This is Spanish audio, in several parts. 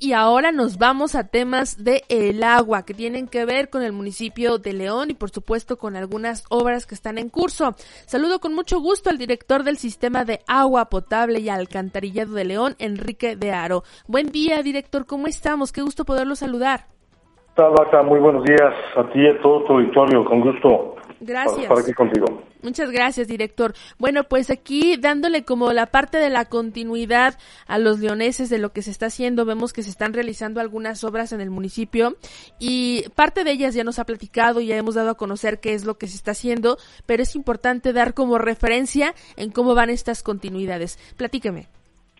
Y ahora nos vamos a temas de el agua que tienen que ver con el municipio de León y por supuesto con algunas obras que están en curso. Saludo con mucho gusto al director del sistema de agua potable y alcantarillado de León, Enrique de Aro. Buen día, director, ¿cómo estamos? Qué gusto poderlo saludar. Muy buenos días a ti y a todo tu con gusto. Gracias. Para, aquí contigo. Muchas gracias, director. Bueno, pues aquí dándole como la parte de la continuidad a los leoneses de lo que se está haciendo, vemos que se están realizando algunas obras en el municipio y parte de ellas ya nos ha platicado, y ya hemos dado a conocer qué es lo que se está haciendo, pero es importante dar como referencia en cómo van estas continuidades. Platíqueme.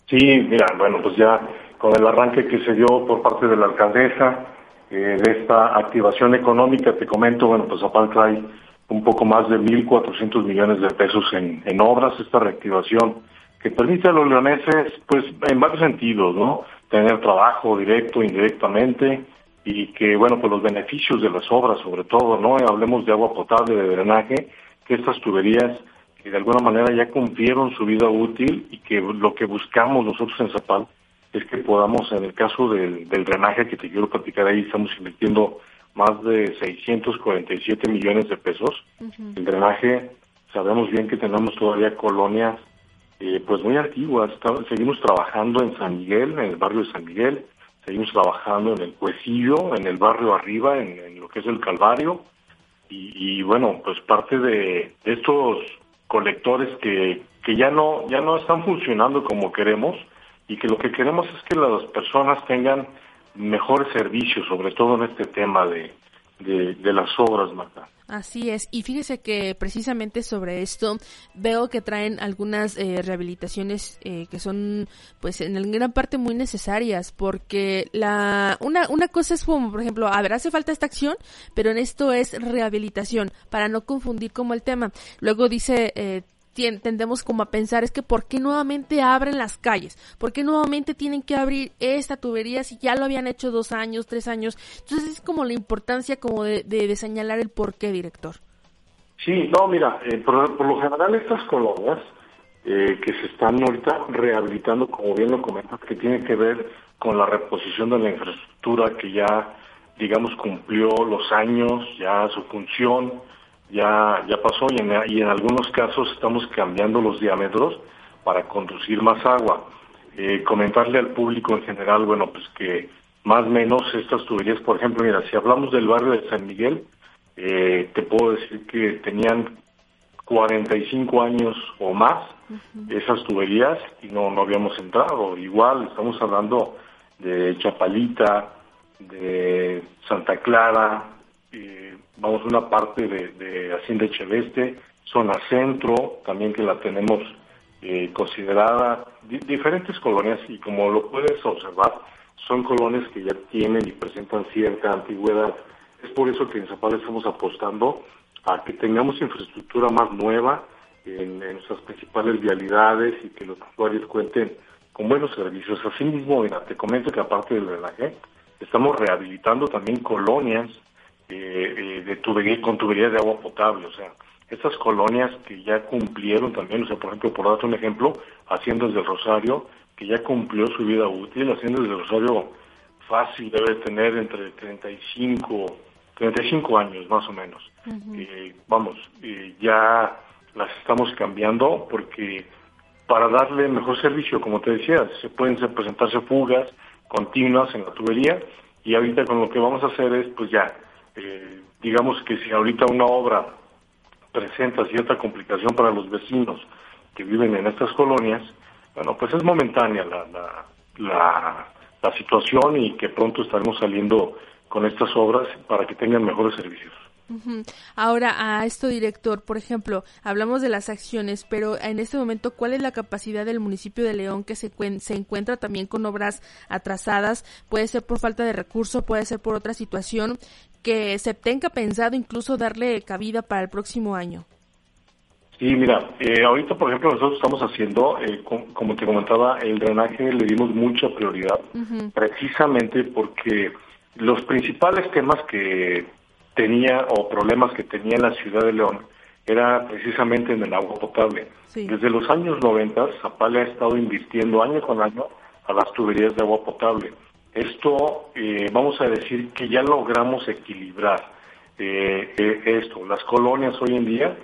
Sí, mira, bueno, pues ya con el arranque que se dio por parte de la alcaldesa eh, de esta activación económica, te comento, bueno, pues aparte trae un poco más de 1.400 millones de pesos en, en obras, esta reactivación que permite a los leoneses, pues en varios sentidos, ¿no? Tener trabajo directo, indirectamente, y que, bueno, pues los beneficios de las obras, sobre todo, ¿no? Hablemos de agua potable, de drenaje, que estas tuberías que de alguna manera ya cumplieron su vida útil y que lo que buscamos nosotros en Zapal es que podamos, en el caso del, del drenaje que te quiero platicar ahí, estamos invirtiendo más de 647 millones de pesos. El drenaje, sabemos bien que tenemos todavía colonias eh, pues muy antiguas. seguimos trabajando en San Miguel, en el barrio de San Miguel, seguimos trabajando en el Cuecillo, en el barrio arriba, en, lo que es el Calvario. Y, bueno, pues parte de, estos colectores que, que ya no ya no están funcionando como queremos y que lo que queremos es que las personas tengan mejores servicios, sobre todo en este tema de, de, las obras, Marta. Así es, y fíjese que precisamente sobre esto veo que traen algunas eh, rehabilitaciones eh, que son, pues, en gran parte muy necesarias, porque la una una cosa es como, por ejemplo, a ver, hace falta esta acción, pero en esto es rehabilitación para no confundir como el tema. Luego dice eh, tendemos como a pensar es que ¿por qué nuevamente abren las calles? ¿Por qué nuevamente tienen que abrir esta tubería si ya lo habían hecho dos años, tres años? Entonces es como la importancia como de, de, señalar el por qué, director. Sí, no, mira, eh, por, lo general estas colonias eh, que se están ahorita rehabilitando, como bien lo comentas, que tiene que ver con la reposición de la infraestructura que ya, digamos, cumplió los años, ya su función, ya, ya pasó y en, y en algunos casos estamos cambiando los diámetros para conducir más agua. Eh, comentarle al público en general, bueno, pues que más o menos estas tuberías, por ejemplo, mira, si hablamos del barrio de San Miguel, eh, te puedo decir que tenían 45 años o más esas tuberías y no, no habíamos entrado. Igual estamos hablando de Chapalita, de Santa Clara, eh, vamos una parte de, de Hacienda Echeveste, zona centro, también que la tenemos eh, considerada, diferentes colonias y como lo puedes observar, son colonias que ya tienen y presentan cierta antigüedad. Es por eso que en Zapala estamos apostando a que tengamos infraestructura más nueva en, nuestras principales vialidades y que los usuarios cuenten con buenos servicios. Asimismo, mira, te comento que aparte del drenaje, estamos rehabilitando también colonias eh, de tubería, con tuberías de agua potable, o sea, estas colonias que ya cumplieron también, o sea, por ejemplo, por darte un ejemplo, Haciendas del Rosario, que ya cumplió su vida útil, Haciendas del Rosario fácil debe tener entre 35, 35 años más o menos. Eh, vamos, eh, ya las estamos cambiando porque para darle mejor servicio, como te decía, se pueden presentarse fugas continuas en la tubería y ahorita con lo que vamos a hacer es pues ya eh, digamos que si ahorita una obra presenta cierta complicación para los vecinos que viven en estas colonias, bueno, pues es momentánea la, la, situación y que pronto estaremos saliendo con estas obras para que tengan mejores servicios. Ahora, a esto, director, por ejemplo, hablamos de las acciones, pero en este momento, ¿cuál es la capacidad del municipio de León que se, se encuentra también con obras atrasadas? Puede ser por falta de recursos, puede ser por otra situación que se tenga pensado incluso darle cabida para el próximo año. Sí, mira, eh, ahorita, por ejemplo, nosotros estamos haciendo, eh, como te comentaba, el drenaje le dimos mucha prioridad, precisamente porque los principales temas que tenía o problemas que tenía la ciudad de León era precisamente en el agua potable. Desde los años 90, Zapala ha estado invirtiendo año con año a las tuberías de agua potable. Esto, eh, vamos a decir que ya logramos equilibrar esto. Las colonias hoy en día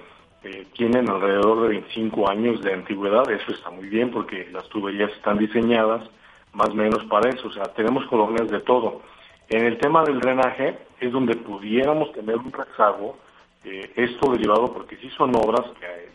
eh, tienen alrededor de 25 años de antigüedad, eso está muy bien porque las tuberías están diseñadas más o menos para eso, o sea, tenemos colonias de todo. En el tema del drenaje es donde pudiéramos tener un rezago, eh, esto derivado porque sí son obras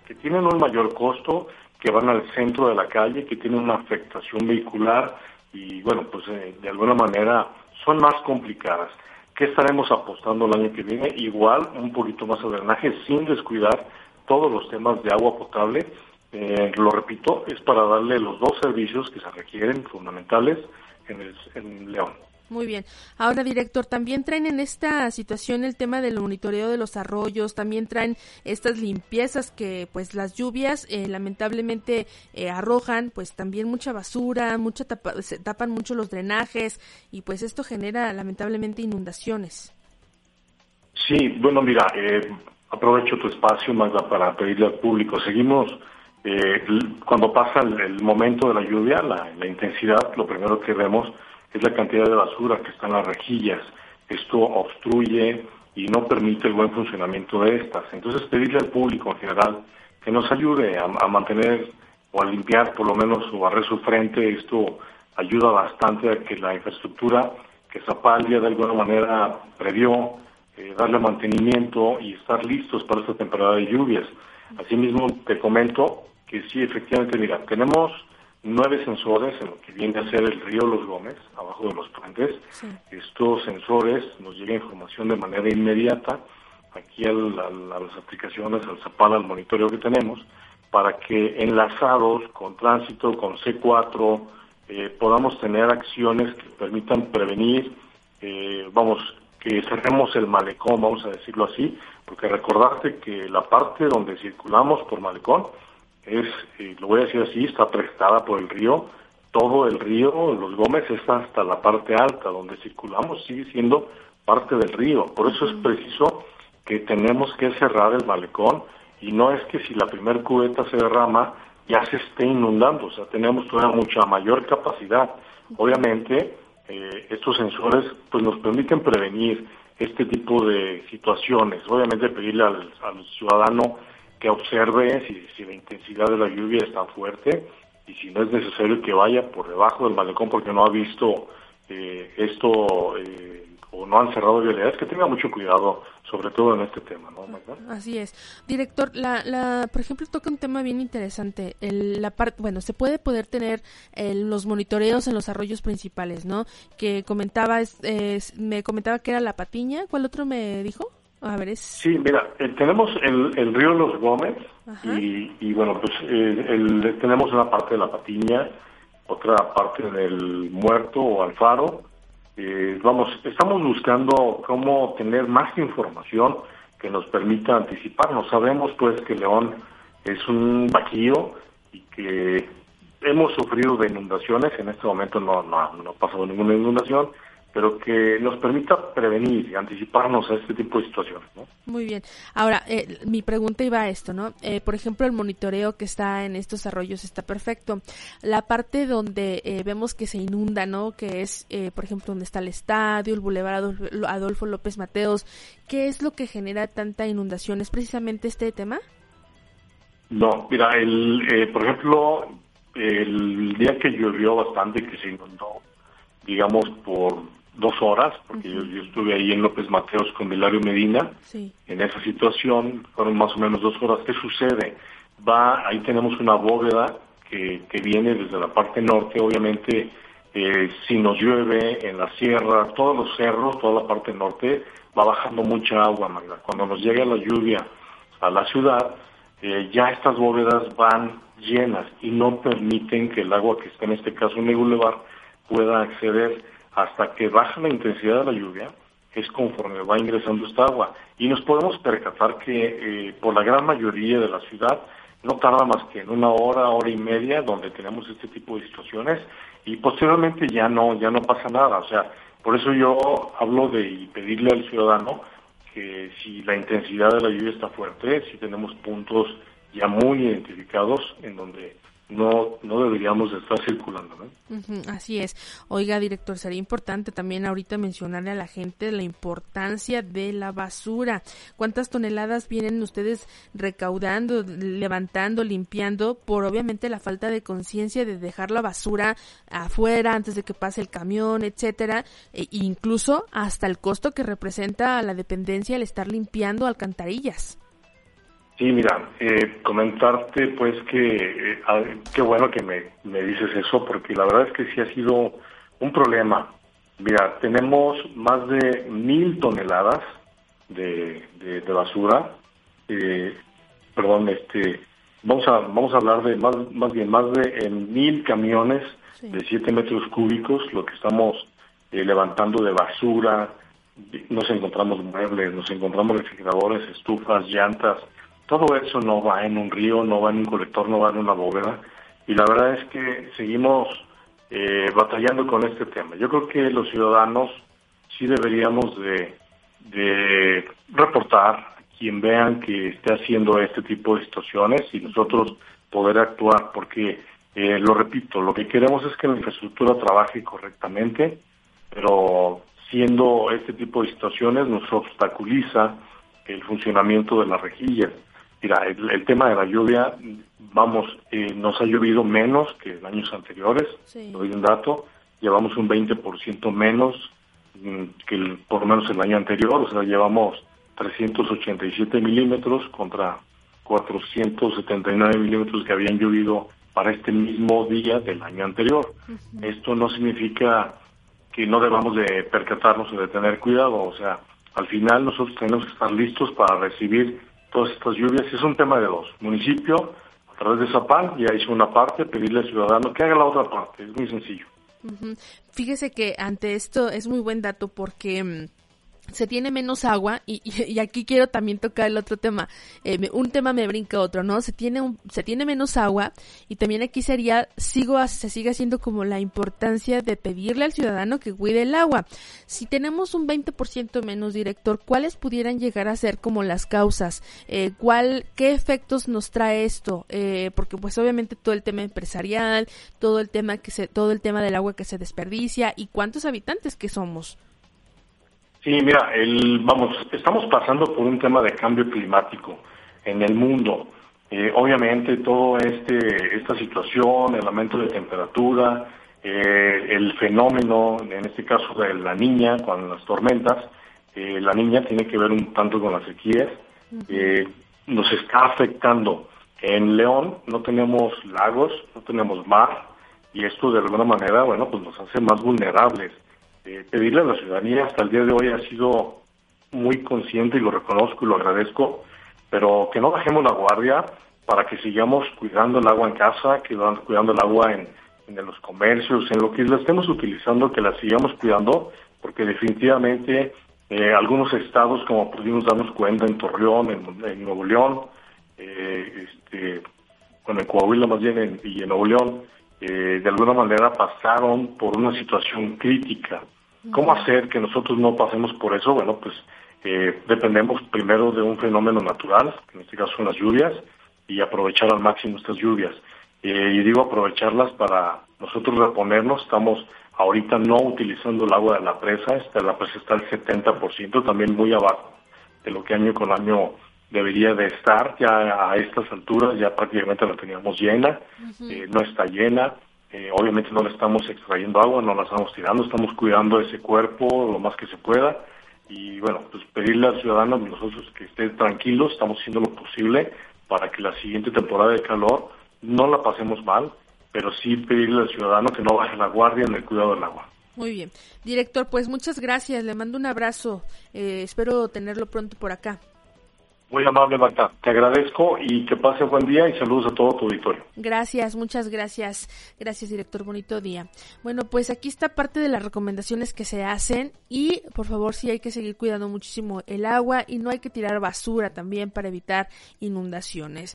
que, tienen un mayor costo, que van al centro de la calle, que tienen una afectación vehicular y bueno, pues eh, de alguna manera son más complicadas. ¿Qué estaremos apostando el año que viene? Igual un poquito más de drenaje sin descuidar todos los temas de agua potable. Eh, lo repito, es para darle los dos servicios que se requieren fundamentales en, el, en León. Muy bien. Ahora, director, también traen en esta situación el tema del monitoreo de los arroyos, también traen estas limpiezas que, pues, las lluvias eh, lamentablemente eh, arrojan, pues, también mucha basura, mucha se tapan mucho los drenajes y, pues, esto genera lamentablemente inundaciones. Sí, bueno, mira, eh, aprovecho tu espacio, Magda, para pedirle al público. Seguimos, eh, cuando pasa el, momento de la lluvia, la, intensidad, lo primero que vemos es la cantidad de basura que está en las rejillas. Esto obstruye y no permite el buen funcionamiento de estas. Entonces, pedirle al público en general que nos ayude a, mantener o a limpiar por lo menos o barrer su frente. Esto ayuda bastante a que la infraestructura que Zapalia de alguna manera previó eh, darle mantenimiento y estar listos para esta temporada de lluvias. Asimismo, te comento que sí, efectivamente, mira, tenemos nueve sensores en lo que viene a ser el río Los Gómez, abajo de los puentes. Estos sensores nos llegan información de manera inmediata aquí a las aplicaciones, al Zapala, al monitoreo que tenemos, para que enlazados con tránsito, con C4, eh, podamos tener acciones que permitan prevenir, eh, vamos, que cerremos el malecón, vamos a decirlo así, porque recordarte que la parte donde circulamos por malecón es, lo voy a decir así, está prestada por el río, todo el río, los Gómez está hasta la parte alta, donde circulamos sigue siendo parte del río, por eso es preciso que tenemos que cerrar el malecón y no es que si la primer cubeta se derrama ya se esté inundando, o sea, tenemos todavía mucha mayor capacidad. Obviamente, eh, estos sensores pues nos permiten prevenir este tipo de situaciones. Obviamente pedirle al, ciudadano que observe si, si, la intensidad de la lluvia está fuerte y si no es necesario que vaya por debajo del malecón porque no ha visto eh, esto eh, o no han cerrado vialidades, que tenga mucho cuidado, sobre todo en este tema, ¿no, Así es. Director, la, la, por ejemplo, toca un tema bien interesante. El, la parte, bueno, se puede poder tener los monitoreos en los arroyos principales, ¿no? Que comentaba, me comentaba que era la Patiña. ¿Cuál otro me dijo? A ver, es... Sí, mira, eh, tenemos el, el, río Los Gómez y, y, bueno, pues eh, el, tenemos una parte de la Patiña, otra parte del Muerto o Alfaro, eh, vamos, estamos buscando cómo tener más información que nos permita anticiparnos. Sabemos pues que León es un bajío y que hemos sufrido de inundaciones, en este momento no, no, no ha pasado ninguna inundación, pero que nos permita prevenir y anticiparnos a este tipo de situaciones. ¿no? Muy bien. Ahora, eh, mi pregunta iba a esto, ¿no? Eh, por ejemplo, el monitoreo que está en estos arroyos está perfecto. La parte donde eh, vemos que se inunda, ¿no? Que es, por ejemplo, donde está el estadio, el bulevar Adolfo, López Mateos, ¿qué es lo que genera tanta inundación? ¿Es precisamente este tema? No, mira, el, por ejemplo, el día que llovió bastante, que se inundó, digamos, por dos horas, porque yo, estuve ahí en López Mateos con Hilario Medina, en esa situación, fueron más o menos dos horas. ¿Qué sucede? Va, ahí tenemos una bóveda que, que viene desde la parte norte, obviamente eh, si nos llueve en la sierra, todos los cerros, toda la parte norte, va bajando mucha agua, Magda. Cuando nos llega la lluvia a la ciudad, eh, ya estas bóvedas van llenas y no permiten que el agua que está en este caso en el bulevar pueda acceder hasta que baja la intensidad de la lluvia, es conforme va ingresando esta agua. Y nos podemos percatar que eh, por la gran mayoría de la ciudad no tarda más que en una hora, hora y media donde tenemos este tipo de situaciones y posteriormente ya no, ya no pasa nada. O sea, por eso yo hablo de pedirle al ciudadano que si la intensidad de la lluvia está fuerte, si tenemos puntos ya muy identificados en donde no, no deberíamos estar circulando. ¿no? así es. Oiga, director, sería importante también ahorita mencionarle a la gente la importancia de la basura. ¿Cuántas toneladas vienen ustedes recaudando, levantando, limpiando por obviamente la falta de conciencia de dejar la basura afuera antes de que pase el camión, etcétera, e incluso hasta el costo que representa a la dependencia el estar limpiando alcantarillas? Sí, mira, eh, comentarte pues que eh, qué bueno que me, me dices eso, porque la verdad es que sí ha sido un problema. Mira, tenemos más de mil toneladas de, de, basura. Eh, perdón, este, vamos a vamos a hablar de más más bien más de mil camiones de siete metros cúbicos, lo que estamos levantando de basura. Nos encontramos muebles, nos encontramos refrigeradores, estufas, llantas todo eso no va en un río, no va en un colector, no va en una bóveda. Y la verdad es que seguimos eh, batallando con este tema. Yo creo que los ciudadanos sí deberíamos de, reportar a quien vean que esté haciendo este tipo de situaciones y nosotros poder actuar, porque, eh, lo repito, lo que queremos es que la infraestructura trabaje correctamente, pero siendo este tipo de situaciones nos obstaculiza el funcionamiento de las rejillas. Mira, el, tema de la lluvia, vamos, eh, nos ha llovido menos que en años anteriores, sí. doy un dato, llevamos un 20% menos mm, que el, por lo menos el año anterior, o sea, llevamos 387 milímetros contra 479 milímetros que habían llovido para este mismo día del año anterior. Esto no significa que no debamos de percatarnos o de tener cuidado, o sea, al final nosotros tenemos que estar listos para recibir todas estas lluvias. Es un tema de dos. Municipio, a través de Zapal, ya hizo una parte, pedirle al ciudadano que haga la otra parte. Es muy sencillo. Fíjese que ante esto es muy buen dato porque mm, se tiene menos agua y, y, aquí quiero también tocar el otro tema. Eh, un tema me brinca otro, ¿no? Se tiene un, se tiene menos agua y también aquí sería sigo se sigue haciendo como la importancia de pedirle al ciudadano que cuide el agua. Si tenemos un 20% menos director, ¿cuáles pudieran llegar a ser como las causas? Eh, ¿Cuál qué efectos nos trae esto? Eh, porque pues obviamente todo el tema empresarial, todo el tema que se todo el tema del agua que se desperdicia y cuántos habitantes que somos. Sí, mira, el, vamos, estamos pasando por un tema de cambio climático en el mundo. Eh, obviamente todo este esta situación, el aumento de temperatura, eh, el fenómeno, en este caso de la niña con las tormentas, eh, la niña tiene que ver un tanto con las sequías, nos está afectando. En León no tenemos lagos, no tenemos mar, y esto de alguna manera, bueno, pues nos hace más vulnerables eh, pedirle a la ciudadanía hasta el día de hoy ha sido muy consciente y lo reconozco y lo agradezco, pero que no bajemos la guardia para que sigamos cuidando el agua en casa, cuidando el agua en, los comercios, en lo que la estemos utilizando, que la sigamos cuidando, porque definitivamente eh, algunos estados, como pudimos darnos cuenta en Torreón, en, Nuevo León, eh, este, bueno, en Coahuila más bien y en Nuevo León, eh, de alguna manera pasaron por una situación crítica. ¿Cómo hacer que nosotros no pasemos por eso? Bueno, pues eh, dependemos primero de un fenómeno natural, que en este caso son las lluvias, y aprovechar al máximo estas lluvias. Eh, y digo aprovecharlas para nosotros reponernos. Estamos ahorita no utilizando el agua de la presa, esta, la presa está al 70%, también muy abajo de lo que año con año debería de estar. Ya a estas alturas ya prácticamente la teníamos llena, eh, no está llena. Eh, obviamente no le estamos extrayendo agua, no la estamos tirando, estamos cuidando ese cuerpo lo más que se pueda. Y bueno, pues pedirle al ciudadano nosotros que esté tranquilos, estamos haciendo lo posible para que la siguiente temporada de calor no la pasemos mal pero sí pedirle al ciudadano que no baje la guardia en el cuidado del agua. Muy bien. Director, pues muchas gracias. Le mando un abrazo. Eh, espero tenerlo pronto por acá. Muy amable, Marta. Te agradezco y que pase buen día y saludos a todo tu auditorio. Gracias, muchas gracias. Gracias, director. Bonito día. Bueno, pues aquí está parte de las recomendaciones que se hacen y, por favor, sí hay que seguir cuidando muchísimo el agua y no hay que tirar basura también para evitar inundaciones.